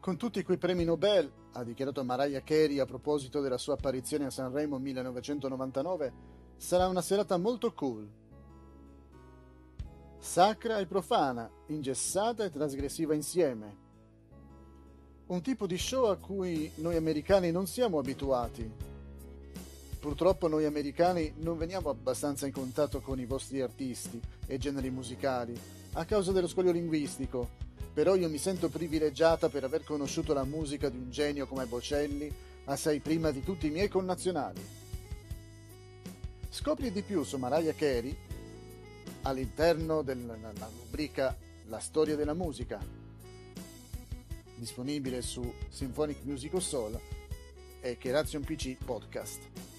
Con tutti quei premi Nobel, ha dichiarato Mariah Carey a proposito della sua apparizione a Sanremo 1999, sarà una serata molto cool. Sacra e profana, ingessata e trasgressiva insieme. Un tipo di show a cui noi americani non siamo abituati. Purtroppo noi americani non veniamo abbastanza in contatto con i vostri artisti e generi musicali a causa dello scoglio linguistico però io mi sento privilegiata per aver conosciuto la musica di un genio come Bocelli assai prima di tutti i miei connazionali. Scopri di più su Mariah Carey all'interno della rubrica La storia della musica, disponibile su Symphonic Music Soul e Keration PC Podcast.